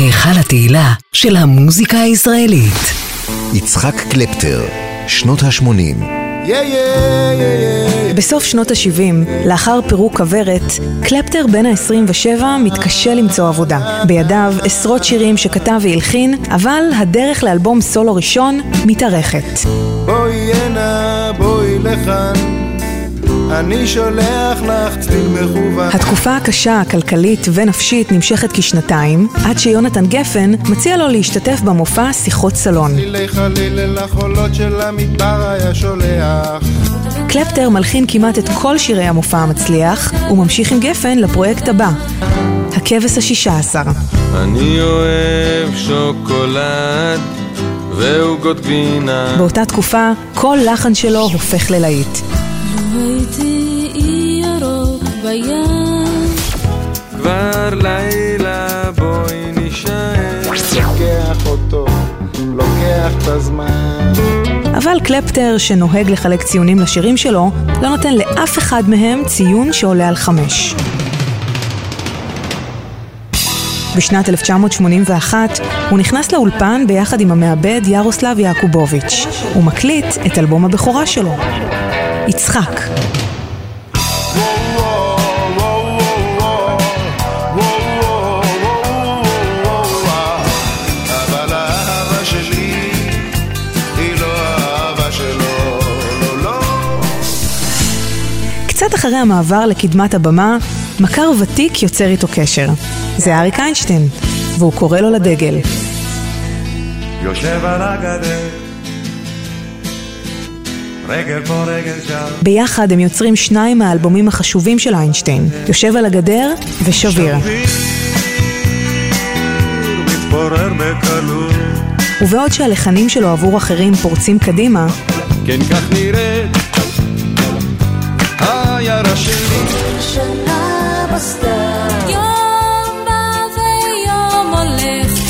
היכל התהילה של המוזיקה הישראלית. יצחק קלפטר, שנות ה-80 בסוף שנות ה-70, לאחר פירוק כוורת, קלפטר בן ה-27 מתקשה למצוא עבודה. בידיו עשרות שירים שכתב והלחין, אבל הדרך לאלבום סולו ראשון מתארכת. בואי הנה, בואי לכאן, אני שולח לך צליל מכוון. התקופה הקשה, הכלכלית ונפשית נמשכת כשנתיים, עד שיונתן גפן מציע לו להשתתף במופע שיחות סלון. צלילי חליל אל החולות של המדבר היה שולח. קלפטר מלחין כמעט את כל שירי המופע המצליח, וממשיך עם גפן לפרויקט הבא, הכבש השישה עשר. אני אוהב שוקולד ועוגות גבינה. באותה תקופה, כל לחן שלו הופך ללהיט. הייתי אי ירוק בים כבר לילה בואי נישאר. לוקח אותו, לוקח את הזמן. אבל קלפטר, שנוהג לחלק ציונים לשירים שלו, לא נותן לאף אחד מהם ציון שעולה על חמש. בשנת 1981 הוא נכנס לאולפן ביחד עם המעבד ירוסלב יעקובוביץ'. הוא מקליט את אלבום הבכורה שלו, יצחק. לא לא, לא. קצת אחרי המעבר לקדמת הבמה, מכר ותיק יוצר איתו קשר. זה אריק איינשטיין, והוא קורא לו לדגל. יושב על הגדר, רגל פה רגל שם, ביחד הם יוצרים שניים מהאלבומים החשובים של איינשטיין, יושב על הגדר ושביר. ובעוד שהלחנים שלו עבור אחרים פורצים קדימה, כן כך נראית העיירה שלי.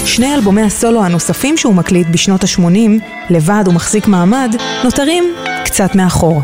שני אלבומי הסולו הנוספים שהוא מקליט בשנות ה-80, לבד ומחזיק מעמד, נותרים קצת מאחור.